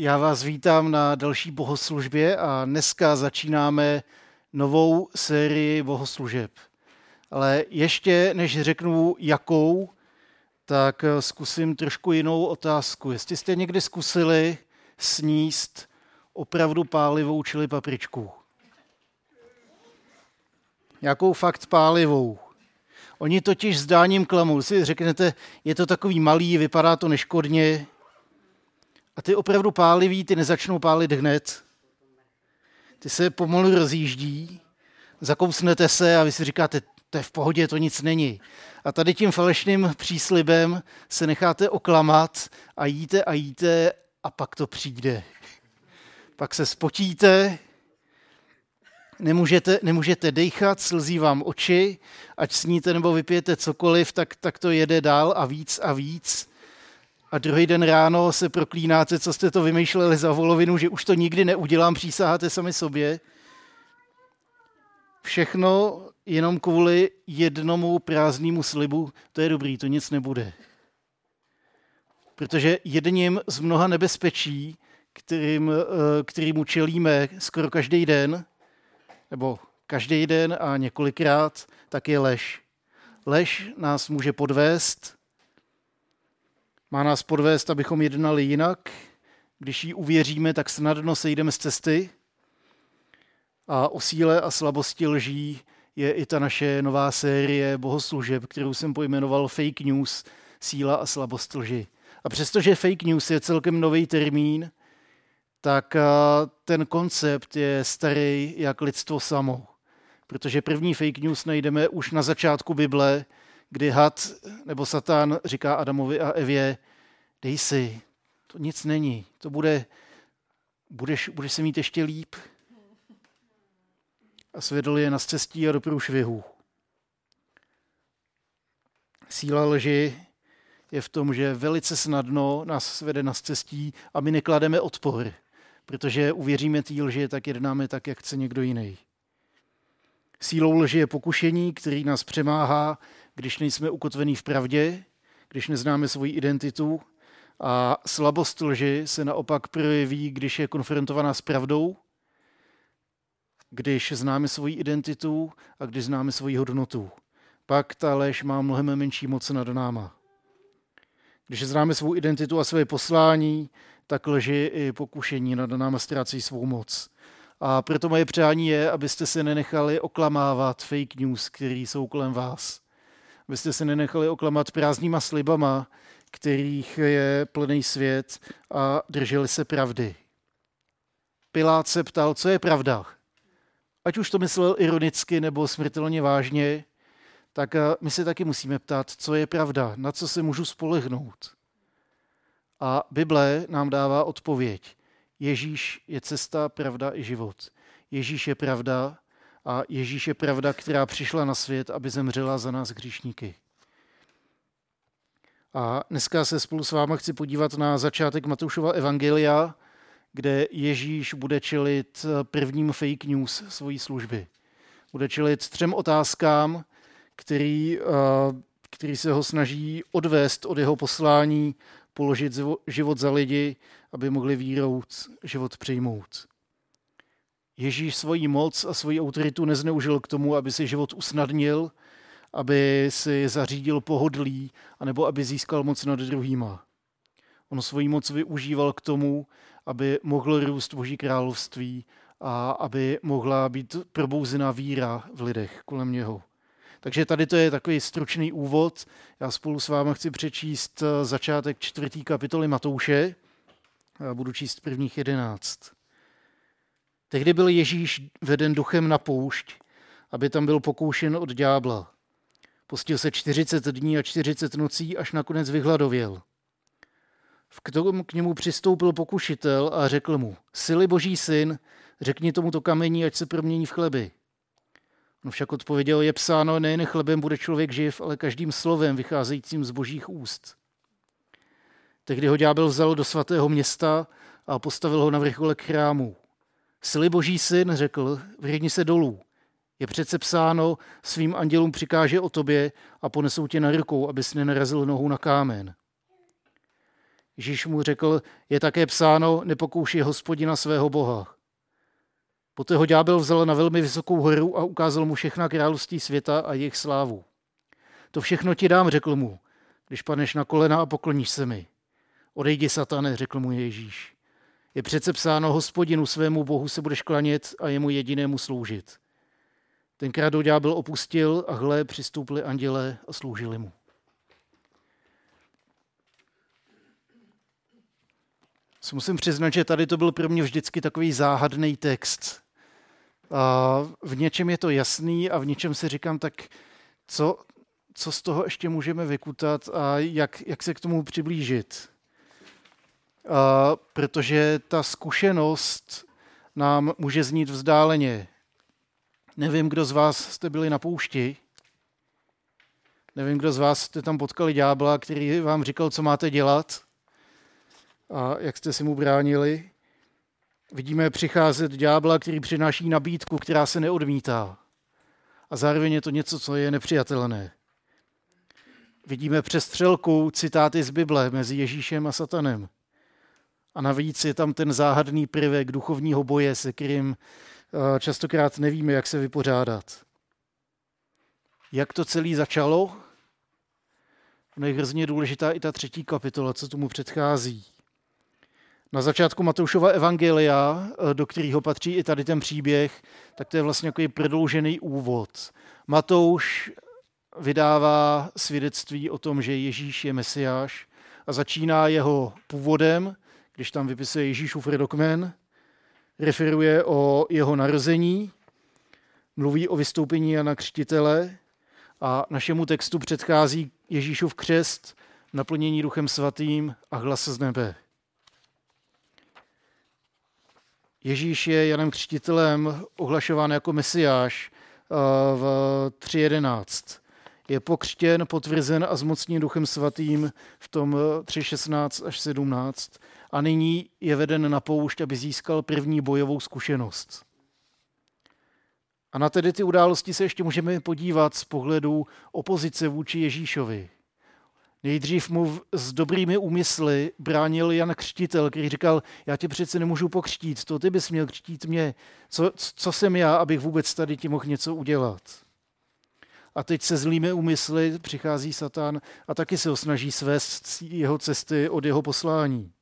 Já vás vítám na další bohoslužbě a dneska začínáme novou sérii bohoslužeb. Ale ještě než řeknu jakou, tak zkusím trošku jinou otázku. Jestli jste někdy zkusili sníst opravdu pálivou čili papričku. Jakou fakt pálivou. Oni totiž zdáním klamou. Si řeknete, je to takový malý, vypadá to neškodně, a ty opravdu pálivý, ty nezačnou pálit hned. Ty se pomalu rozjíždí, zakousnete se a vy si říkáte, to je v pohodě, to nic není. A tady tím falešným příslibem se necháte oklamat a jíte a jíte a pak to přijde. Pak se spotíte, nemůžete, nemůžete dechat, slzí vám oči, ať sníte nebo vypijete cokoliv, tak, tak to jede dál a víc a víc a druhý den ráno se proklínáte, co jste to vymýšleli za volovinu, že už to nikdy neudělám, přísaháte sami sobě. Všechno jenom kvůli jednomu prázdnému slibu, to je dobrý, to nic nebude. Protože jedním z mnoha nebezpečí, kterým, eh, kterým čelíme skoro každý den, nebo každý den a několikrát, tak je lež. Lež nás může podvést, má nás podvést, abychom jednali jinak. Když jí uvěříme, tak snadno sejdeme z cesty. A o síle a slabosti lží je i ta naše nová série bohoslužeb, kterou jsem pojmenoval Fake News, síla a slabost lži. A přestože fake news je celkem nový termín, tak ten koncept je starý jak lidstvo samo. Protože první fake news najdeme už na začátku Bible, kdy had nebo Satan říká Adamovi a Evě, dej si, to nic není, to bude, budeš, budeš se mít ještě líp. A svedl je na cestí a do průšvihu. Síla lži je v tom, že velice snadno nás svede na cestí a my neklademe odpor, protože uvěříme té lži, tak jednáme tak, jak chce někdo jiný. Sílou lži je pokušení, který nás přemáhá když nejsme ukotvení v pravdě, když neznáme svoji identitu a slabost lži se naopak projeví, když je konfrontovaná s pravdou, když známe svoji identitu a když známe svoji hodnotu. Pak ta lež má mnohem menší moc nad náma. Když známe svou identitu a své poslání, tak lži i pokušení nad náma ztrácí svou moc. A proto moje přání je, abyste se nenechali oklamávat fake news, které jsou kolem vás abyste se nenechali oklamat prázdnýma slibama, kterých je plný svět a drželi se pravdy. Pilát se ptal, co je pravda. Ať už to myslel ironicky nebo smrtelně vážně, tak my se taky musíme ptát, co je pravda, na co se můžu spolehnout. A Bible nám dává odpověď. Ježíš je cesta, pravda i život. Ježíš je pravda a Ježíš je pravda, která přišla na svět, aby zemřela za nás hříšníky. A dneska se spolu s vámi chci podívat na začátek Matoušova evangelia, kde Ježíš bude čelit prvním fake news svojí služby. Bude čelit třem otázkám, který, který se ho snaží odvést od jeho poslání, položit život za lidi, aby mohli vírou život přijmout. Ježíš svoji moc a svoji autoritu nezneužil k tomu, aby si život usnadnil, aby si zařídil pohodlí, anebo aby získal moc nad druhýma. On svoji moc využíval k tomu, aby mohl růst Boží království a aby mohla být probouzená víra v lidech kolem něho. Takže tady to je takový stručný úvod. Já spolu s vámi chci přečíst začátek čtvrtý kapitoly Matouše. Já budu číst prvních jedenáct. Tehdy byl Ježíš veden duchem na poušť, aby tam byl pokoušen od ďábla. Postil se 40 dní a 40 nocí, až nakonec vyhladověl. V tom k němu přistoupil pokušitel a řekl mu, sily boží syn, řekni tomuto kamení, ať se promění v chleby. On však odpověděl, je psáno, nejen chlebem bude člověk živ, ale každým slovem vycházejícím z božích úst. Tehdy ho ďábel vzal do svatého města a postavil ho na vrcholek chrámu. Sily boží syn řekl, vyhni se dolů. Je přece psáno, svým andělům přikáže o tobě a ponesou tě na rukou, abys nenarazil nohou na kámen. Ježíš mu řekl, je také psáno, nepokouši hospodina svého boha. Poté ho ďábel vzal na velmi vysokou horu a ukázal mu všechna království světa a jejich slávu. To všechno ti dám, řekl mu, když padneš na kolena a pokloníš se mi. Odejdi, satane, řekl mu Ježíš. Je přece psáno, hospodinu svému bohu se budeš klanět a jemu jedinému sloužit. Tenkrát ho ďábel opustil a hle, přistoupili anděle a sloužili mu. Musím přiznat, že tady to byl pro mě vždycky takový záhadný text. A v něčem je to jasný a v něčem si říkám, tak co, co z toho ještě můžeme vykutat a jak, jak se k tomu přiblížit. Protože ta zkušenost nám může znít vzdáleně. Nevím, kdo z vás jste byli na poušti. Nevím, kdo z vás jste tam potkali ďábla, který vám říkal, co máte dělat a jak jste si mu bránili. Vidíme přicházet ďábla, který přináší nabídku, která se neodmítá. A zároveň je to něco, co je nepřijatelné. Vidíme přestřelku citáty z Bible mezi Ježíšem a Satanem. A navíc je tam ten záhadný prvek duchovního boje, se kterým eh, častokrát nevíme, jak se vypořádat. Jak to celé začalo? No je hrozně důležitá i ta třetí kapitola, co tomu předchází. Na začátku Matoušova evangelia, eh, do kterého patří i tady ten příběh, tak to je vlastně jako prodloužený úvod. Matouš vydává svědectví o tom, že Ježíš je Mesiáš a začíná jeho původem, když tam vypisuje Ježíšův rodokmen, referuje o jeho narození, mluví o vystoupení Jana Křtitele a našemu textu předchází Ježíšův křest, naplnění duchem svatým a hlas z nebe. Ježíš je Janem Křtitelem ohlašován jako mesiáš eh, v 3.11. Je pokřtěn, potvrzen a zmocněn duchem svatým v tom 3.16 až 17 a nyní je veden na poušť, aby získal první bojovou zkušenost. A na tedy ty události se ještě můžeme podívat z pohledu opozice vůči Ježíšovi. Nejdřív mu s dobrými úmysly bránil Jan Křtitel, který říkal, já tě přece nemůžu pokřtít, to ty bys měl křtít mě. Co, co jsem já, abych vůbec tady ti mohl něco udělat? A teď se zlými úmysly přichází Satan a taky se ho snaží svést jeho cesty od jeho poslání.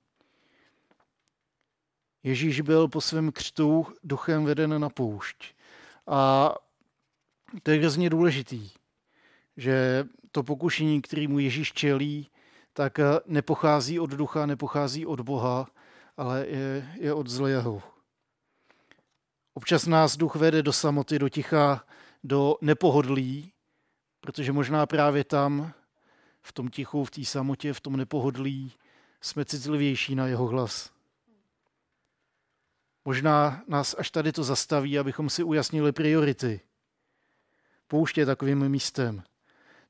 Ježíš byl po svém křtu duchem veden na poušť. A to je hrozně důležitý, že to pokušení, kterýmu Ježíš čelí, tak nepochází od ducha, nepochází od Boha, ale je, je od zlého. Občas nás duch vede do samoty, do ticha, do nepohodlí, protože možná právě tam, v tom tichu, v té samotě, v tom nepohodlí, jsme citlivější na jeho hlas. Možná nás až tady to zastaví, abychom si ujasnili priority. Pouště takovým místem.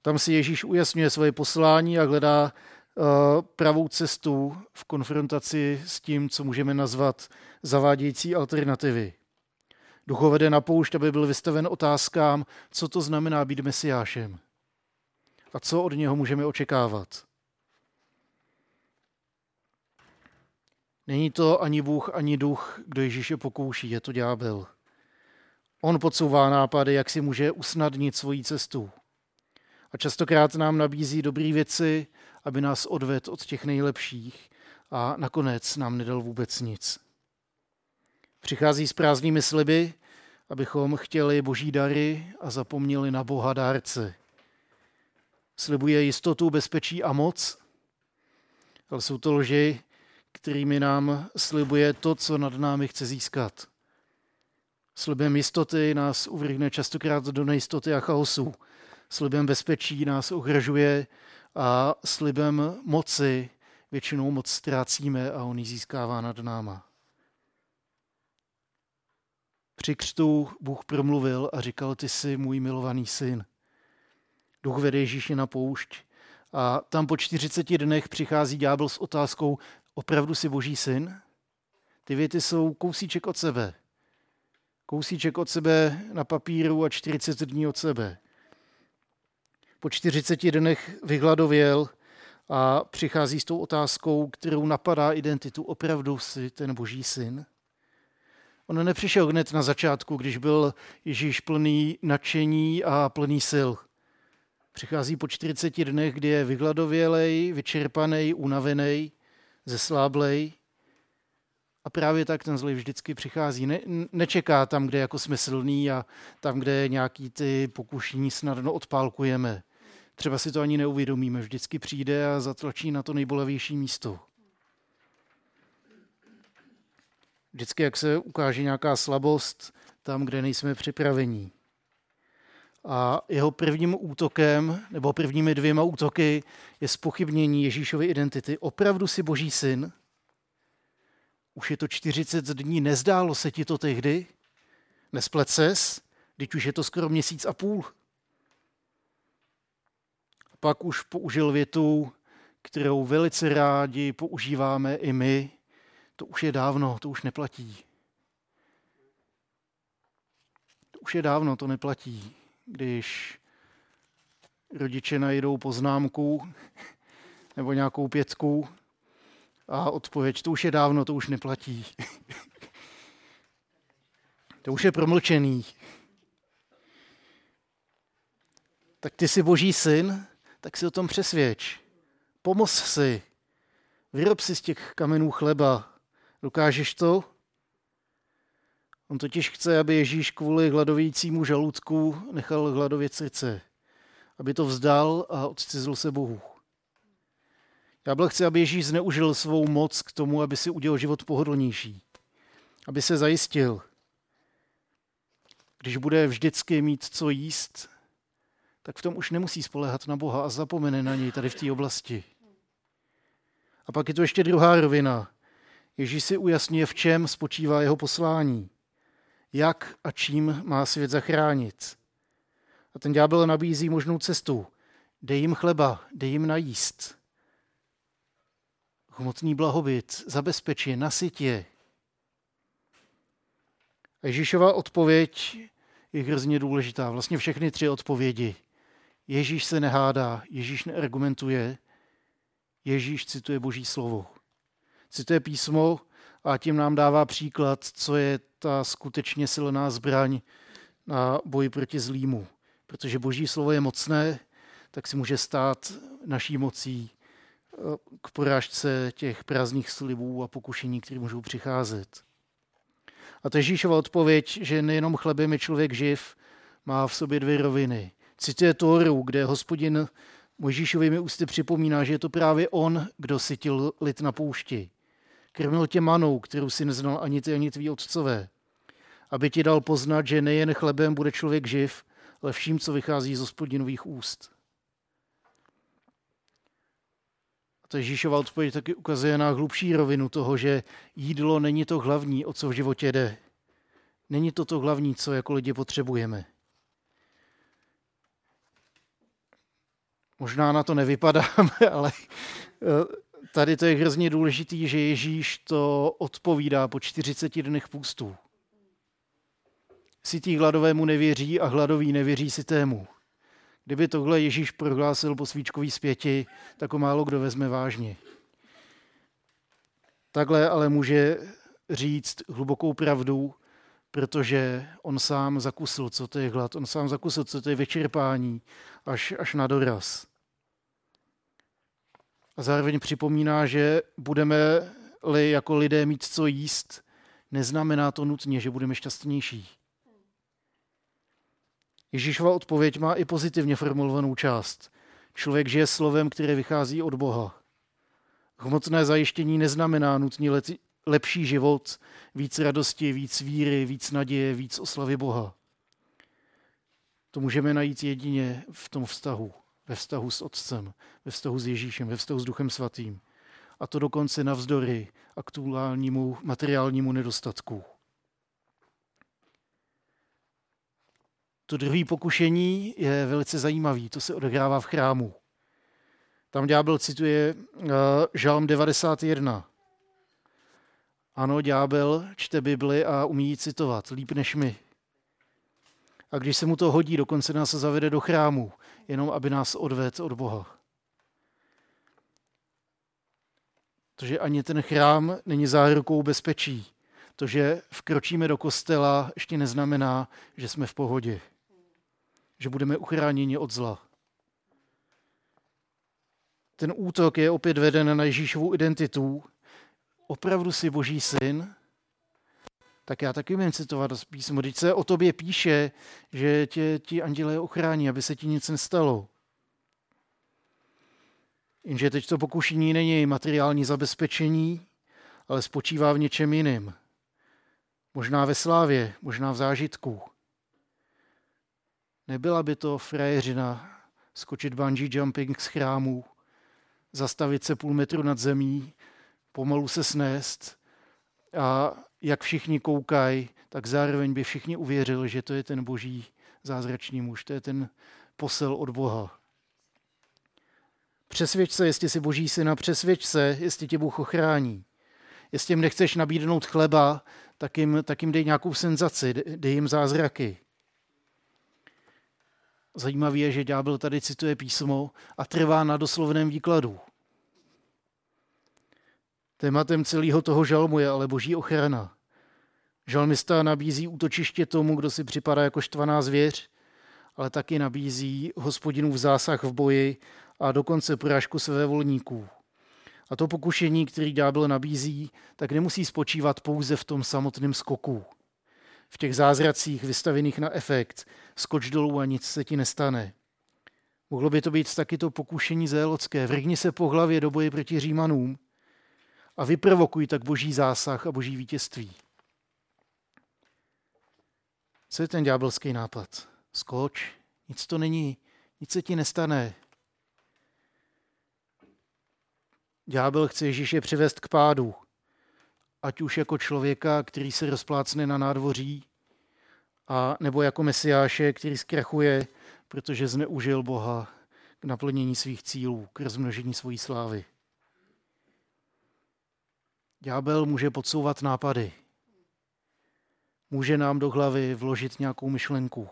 Tam si Ježíš ujasňuje svoje poslání a hledá uh, pravou cestu v konfrontaci s tím, co můžeme nazvat zavádějící alternativy. Duch ho vede na poušť, aby byl vystaven otázkám, co to znamená být mesiášem a co od něho můžeme očekávat. Není to ani Bůh, ani duch, kdo Ježíše pokouší, je to ďábel. On podsouvá nápady, jak si může usnadnit svoji cestu. A častokrát nám nabízí dobré věci, aby nás odvedl od těch nejlepších a nakonec nám nedal vůbec nic. Přichází s prázdnými sliby, abychom chtěli boží dary a zapomněli na boha dárce. Slibuje jistotu, bezpečí a moc, ale jsou to lži, kterými nám slibuje to, co nad námi chce získat. Slibem jistoty nás uvrhne častokrát do nejistoty a chaosu. Slibem bezpečí nás ohrožuje a slibem moci většinou moc ztrácíme a on ji získává nad náma. Při křtu Bůh promluvil a říkal, ty jsi můj milovaný syn. Duch vede Ježíše na poušť a tam po 40 dnech přichází ďábel s otázkou, opravdu jsi boží syn? Ty věty jsou kousíček od sebe. Kousíček od sebe na papíru a 40 dní od sebe. Po 40 dnech vyhladověl a přichází s tou otázkou, kterou napadá identitu, opravdu si ten boží syn? On nepřišel hned na začátku, když byl Ježíš plný nadšení a plný sil. Přichází po 40 dnech, kdy je vyhladovělej, vyčerpaný, unavený, zesláblej. A právě tak ten zlej vždycky přichází. Ne, nečeká tam, kde jako jsme silný a tam, kde nějaký ty pokušení snadno odpálkujeme. Třeba si to ani neuvědomíme. Vždycky přijde a zatlačí na to nejbolavější místo. Vždycky, jak se ukáže nějaká slabost, tam, kde nejsme připravení. A jeho prvním útokem, nebo prvními dvěma útoky, je spochybnění Ježíšovy identity. Opravdu si boží syn? Už je to 40 dní, nezdálo se ti to tehdy? Nesplet ses? Teď už je to skoro měsíc a půl. Pak už použil větu, kterou velice rádi používáme i my. To už je dávno, to už neplatí. To už je dávno, to neplatí když rodiče najdou poznámku nebo nějakou pětku a odpověď, to už je dávno, to už neplatí. to už je promlčený. Tak ty jsi boží syn, tak si o tom přesvědč. Pomoz si. Vyrob si z těch kamenů chleba. Dokážeš to? On totiž chce, aby Ježíš kvůli hladovícímu žaludku nechal hladovět srdce, aby to vzdal a odcizil se Bohu. Ďábel chce, aby Ježíš zneužil svou moc k tomu, aby si udělal život pohodlnější, aby se zajistil. Když bude vždycky mít co jíst, tak v tom už nemusí spolehat na Boha a zapomene na něj tady v té oblasti. A pak je tu ještě druhá rovina. Ježíš si ujasňuje, v čem spočívá jeho poslání jak a čím má svět zachránit. A ten ďábel nabízí možnou cestu. Dej jim chleba, dej jim najíst. Hmotný blahobyt, zabezpečí, nasytě. A Ježíšova odpověď je hrozně důležitá. Vlastně všechny tři odpovědi. Ježíš se nehádá, Ježíš neargumentuje, Ježíš cituje Boží slovo. Cituje písmo a tím nám dává příklad, co je ta skutečně silná zbraň na boj proti zlímu. Protože boží slovo je mocné, tak si může stát naší mocí eh, k porážce těch prázdných slibů a pokušení, které můžou přicházet. A to Ježíšova odpověď, že nejenom chlebem je člověk živ, má v sobě dvě roviny. Cituje Tóru, kde hospodin Mojžíšovými ústy připomíná, že je to právě on, kdo sytil lid na poušti. Krmil tě manou, kterou si neznal ani ty, ani tví otcové. Aby ti dal poznat, že nejen chlebem bude člověk živ, ale vším, co vychází z hospodinových úst. A to Ježíšova odpověď taky ukazuje na hlubší rovinu toho, že jídlo není to hlavní, o co v životě jde. Není to to hlavní, co jako lidi potřebujeme. Možná na to nevypadáme, ale eh, tady to je hrozně důležitý, že Ježíš to odpovídá po 40 dnech půstu. Sitý hladovému nevěří a hladový nevěří sitému. Kdyby tohle Ježíš prohlásil po svíčkový zpěti, tak ho málo kdo vezme vážně. Takhle ale může říct hlubokou pravdu, protože on sám zakusil, co to je hlad, on sám zakusil, co to je vyčerpání, až, až na doraz. A zároveň připomíná, že budeme-li jako lidé mít co jíst, neznamená to nutně, že budeme šťastnější. Ježíšova odpověď má i pozitivně formulovanou část. Člověk žije slovem, které vychází od Boha. Hmotné zajištění neznamená nutně lepší život, víc radosti, víc víry, víc naděje, víc oslavy Boha. To můžeme najít jedině v tom vztahu ve vztahu s Otcem, ve vztahu s Ježíšem, ve vztahu s Duchem Svatým. A to dokonce navzdory aktuálnímu materiálnímu nedostatku. To druhé pokušení je velice zajímavý, to se odehrává v chrámu. Tam ďábel cituje uh, Žalm 91. Ano, ďábel čte Bibli a umí citovat, líp než my. A když se mu to hodí, dokonce nás zavede do chrámu, jenom aby nás odvedl od Boha. To, že ani ten chrám není zárukou bezpečí. To, že vkročíme do kostela, ještě neznamená, že jsme v pohodě. Že budeme uchráněni od zla. Ten útok je opět veden na Ježíšovu identitu. Opravdu si boží syn? Tak já taky umím citovat z písmo. Když se o tobě píše, že tě ti andělé ochrání, aby se ti nic nestalo. Jenže teď to pokušení není materiální zabezpečení, ale spočívá v něčem jiném. Možná ve slávě, možná v zážitku. Nebyla by to frajeřina skočit bungee jumping z chrámu, zastavit se půl metru nad zemí, pomalu se snést a jak všichni koukají, tak zároveň by všichni uvěřili, že to je ten boží zázračný muž, to je ten posel od Boha. Přesvědč se, jestli jsi boží syna, přesvědč se, jestli tě Bůh ochrání. Jestli jim nechceš nabídnout chleba, tak jim, tak jim dej nějakou senzaci, dej jim zázraky. Zajímavé je, že ďábel tady cituje písmo a trvá na doslovném výkladu. Tématem celého toho žalmu je ale boží ochrana. Žalmista nabízí útočiště tomu, kdo si připadá jako štvaná zvěř, ale taky nabízí hospodinův zásah v boji a dokonce porážku své volníků. A to pokušení, který ďábel nabízí, tak nemusí spočívat pouze v tom samotném skoku. V těch zázracích vystavených na efekt, skoč dolů a nic se ti nestane. Mohlo by to být taky to pokušení zélocké. Vrhni se po hlavě do boje proti Římanům a vyprovokuj tak boží zásah a boží vítězství. Co je ten ďábelský nápad? Skoč, nic to není, nic se ti nestane, Ďábel chce Ježíše přivést k pádu, ať už jako člověka, který se rozplácne na nádvoří, a nebo jako mesiáše, který zkrachuje, protože zneužil Boha k naplnění svých cílů, k rozmnožení svojí slávy. Ďábel může podsouvat nápady. Může nám do hlavy vložit nějakou myšlenku.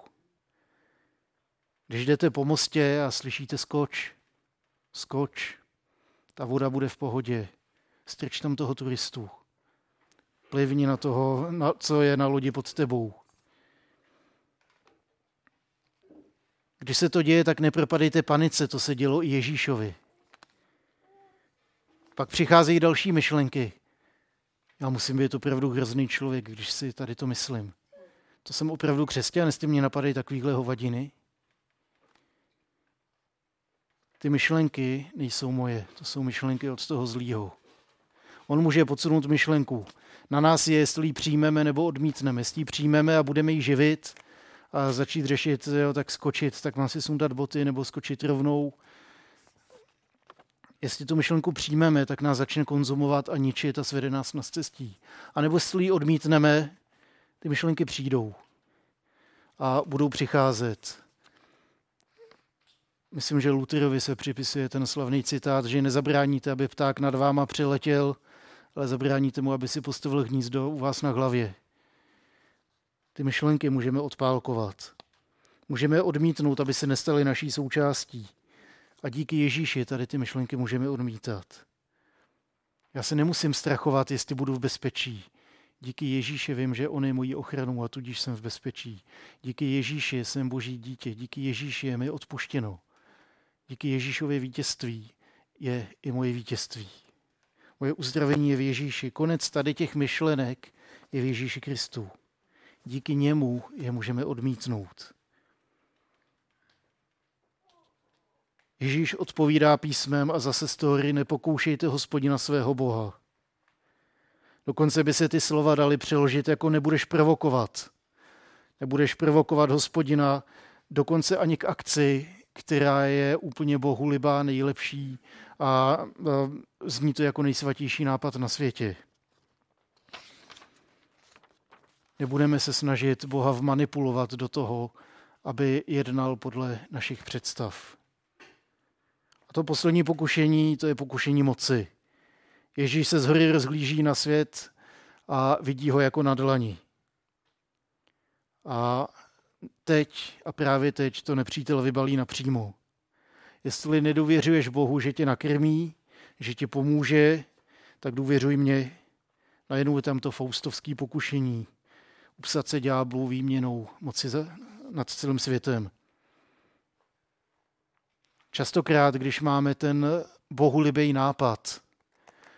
Když jdete po mostě a slyšíte skoč, skoč, ta voda bude v pohodě. Strč tam toho turistu. Plivni na toho, na, co je na lodi pod tebou. Když se to děje, tak nepropadejte panice, to se dělo i Ježíšovi. Pak přicházejí další myšlenky. Já musím být opravdu hrozný člověk, když si tady to myslím. To jsem opravdu křesťan, jestli mě napadají takovýhle hovadiny. Ty myšlenky nejsou moje, to jsou myšlenky od toho zlýho. On může podsunout myšlenku. Na nás je, jestli ji přijmeme nebo odmítneme. Jestli ji přijmeme a budeme ji živit a začít řešit, jo, tak skočit, tak mám si sundat boty nebo skočit rovnou. Jestli tu myšlenku přijmeme, tak nás začne konzumovat a ničit a svede nás na cestí. A nebo jestli ji odmítneme, ty myšlenky přijdou a budou přicházet Myslím, že Lutherovi se připisuje ten slavný citát, že nezabráníte, aby pták nad váma přiletěl, ale zabráníte mu, aby si postavil hnízdo u vás na hlavě. Ty myšlenky můžeme odpálkovat. Můžeme odmítnout, aby se nestaly naší součástí. A díky Ježíši tady ty myšlenky můžeme odmítat. Já se nemusím strachovat, jestli budu v bezpečí. Díky Ježíši vím, že On je mojí ochranou a tudíž jsem v bezpečí. Díky Ježíši jsem Boží dítě. Díky Ježíši je mi odpuštěno. Díky Ježíšově vítězství je i moje vítězství. Moje uzdravení je v Ježíši. Konec tady těch myšlenek je v Ježíši Kristu. Díky němu je můžeme odmítnout. Ježíš odpovídá písmem a zase story nepokoušejte hospodina svého Boha. Dokonce by se ty slova dali přeložit jako nebudeš provokovat. Nebudeš provokovat hospodina dokonce ani k akci, která je úplně bohulibá, nejlepší a zní to jako nejsvatější nápad na světě. Nebudeme se snažit Boha vmanipulovat do toho, aby jednal podle našich představ. To poslední pokušení, to je pokušení moci. Ježíš se z hory rozhlíží na svět a vidí ho jako na dlani. A teď a právě teď to nepřítel vybalí napřímo. Jestli nedověřuješ Bohu, že tě nakrmí, že ti pomůže, tak důvěřuj mě, najednou je tam to faustovský pokušení, upsat se ďáblu výměnou moci za, nad celým světem. Častokrát, když máme ten bohulibý nápad,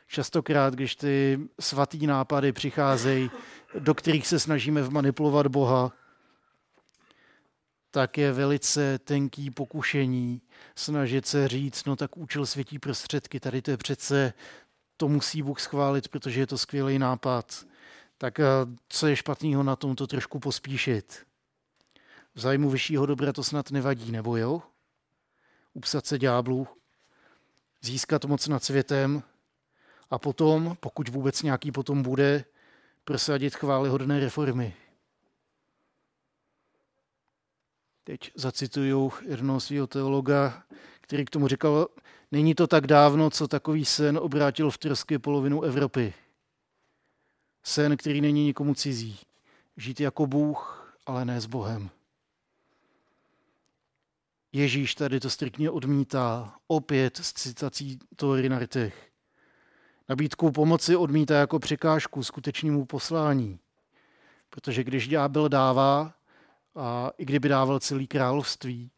častokrát, když ty svatý nápady přicházejí, do kterých se snažíme vmanipulovat Boha, tak je velice tenký pokušení snažit se říct, no tak účel světí prostředky, tady to je přece, to musí Bůh schválit, protože je to skvělý nápad. Tak eh, co je špatného na tom to trošku pospíšit? V zájmu vyššího dobra to snad nevadí, nebo jo? Upsat se ďáblu, získat moc nad světem a potom, pokud vůbec nějaký potom bude, prosadit chválihodné reformy. Teď zacituju jednoho svého teologa, který k tomu říkal, není to tak dávno, co takový sen obrátil v trosky polovinu Evropy. Sen, který není nikomu cizí. Žít jako Bůh, ale ne s Bohem. Ježíš tady to striktně odmítá, opět s citací Tóry na rytech. Nabídku pomoci odmítá jako překážku skutečnému poslání. Protože když ďábel dává, a i kdyby dával celý království,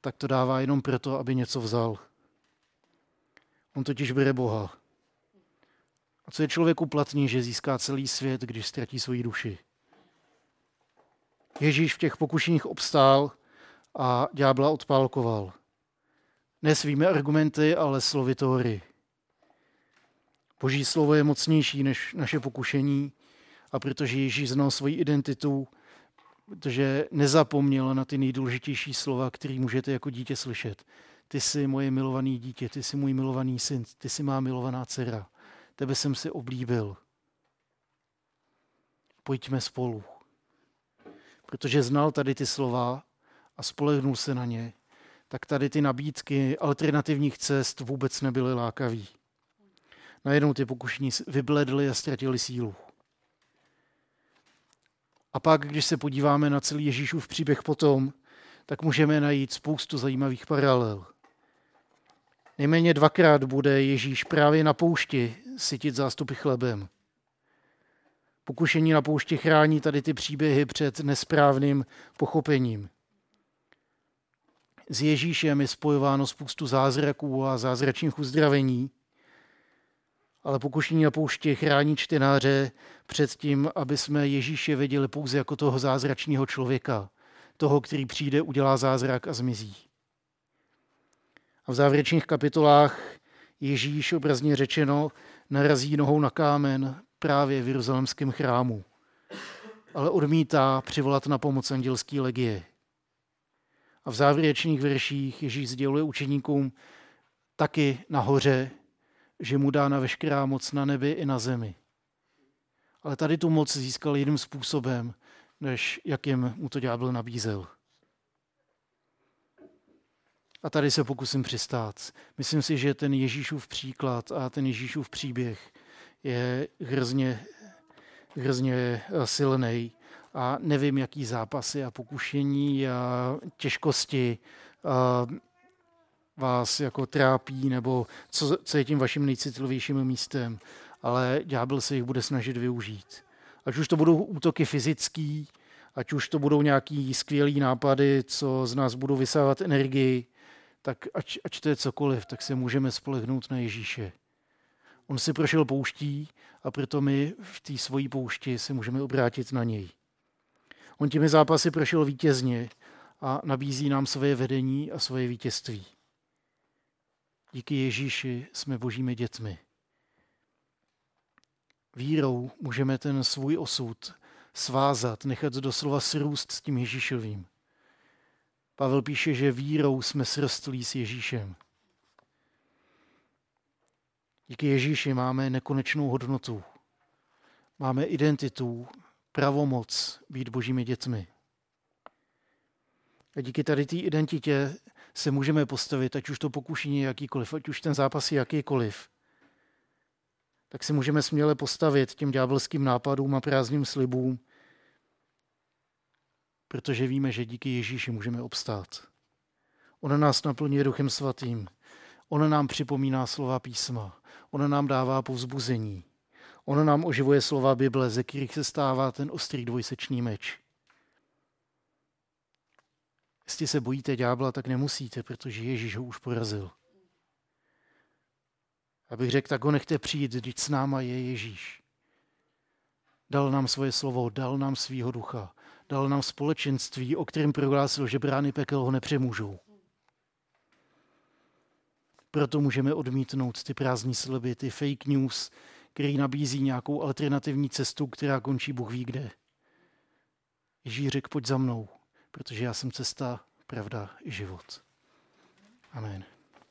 tak to dává jenom proto, aby něco vzal. On totiž bere Boha. A co je člověku platný, že získá celý svět, když ztratí svoji duši? Ježíš v těch pokušeních obstál a ďábla odpálkoval. Ne svými argumenty, ale slovy Tóry. Boží slovo je mocnější než naše pokušení a protože Ježíš znal svoji identitu, protože nezapomněl na ty nejdůležitější slova, které můžete jako dítě slyšet. Ty jsi moje milovaný dítě, ty jsi můj milovaný syn, ty jsi má milovaná dcera. Tebe jsem si oblíbil. Pojďme spolu. Protože znal tady ty slova a spolehnul se na ně, tak tady ty nabídky alternativních cest vůbec nebyly lákavý. Najednou ty pokušení vybledly a ztratili sílu. A pak, když se podíváme na celý Ježíšův příběh potom, tak můžeme najít spoustu zajímavých paralel. Nejméně dvakrát bude Ježíš právě na poušti sytit zástupy chlebem. Pokušení na poušti chrání tady ty příběhy před nesprávným pochopením. S Ježíšem je spojováno spoustu zázraků a zázračných uzdravení, ale pokušení na poušti chrání čtenáře před tím, aby jsme Ježíše viděli pouze jako toho zázračního člověka, toho, který přijde, udělá zázrak a zmizí. A v závěrečných kapitolách Ježíš obrazně řečeno narazí nohou na kámen právě v Jeruzalemském chrámu, ale odmítá přivolat na pomoc andělský legie. A v závěrečných verších Ježíš sděluje učeníkům taky nahoře, že mu dána veškerá moc na nebi i na zemi. Ale tady tu moc získal jiným způsobem, než jakým mu to ďábel nabízel. A tady se pokusím přistát. Myslím si, že ten Ježíšův příklad a ten Ježíšův příběh je hrozně, hrozně silný. A nevím, jaký zápasy a pokušení a těžkosti a vás jako trápí, nebo co, co je tím vaším nejcitlivějším místem, ale ďábel se jich bude snažit využít. Ať už to budou útoky fyzický, ať už to budou nějaký skvělý nápady, co z nás budou vysávat energii, tak ať, ať to je cokoliv, tak se můžeme spolehnout na Ježíše. On si prošel pouští a proto my v té svojí poušti se můžeme obrátit na něj. On těmi zápasy prošel vítězně a nabízí nám svoje vedení a svoje vítězství. Díky Ježíši jsme božími dětmi. Vírou můžeme ten svůj osud svázat, nechat doslova srůst s tím Ježíšovým. Pavel píše, že vírou jsme srostlí s Ježíšem. Díky Ježíši máme nekonečnou hodnotu. Máme identitu, pravomoc být božími dětmi. A díky tady té identitě se můžeme postavit, ať už to pokušení jakýkoliv, ať už ten zápas je jakýkoliv, tak si můžeme směle postavit těm ďábelským nápadům a prázdným slibům, protože víme, že díky Ježíši můžeme obstát. On nás naplňuje Duchem Svatým. On nám připomíná slova písma. On nám dává povzbuzení. On nám oživuje slova Bible, ze kterých se stává ten ostrý dvojsečný meč. Jestli se bojíte ďábla, tak nemusíte, protože Ježíš ho už porazil. Abych řekl, tak ho nechte přijít, když s náma je Ježíš. Dal nám svoje slovo, dal nám svýho ducha, dal nám společenství, o kterém prohlásil, že brány pekel ho nepřemůžou. Proto můžeme odmítnout ty prázdní sliby, ty fake news, který nabízí nějakou alternativní cestu, která končí Bůh ví kde. Ježíš řekl, pojď za mnou, protože já jsem cesta, pravda i život. Amen.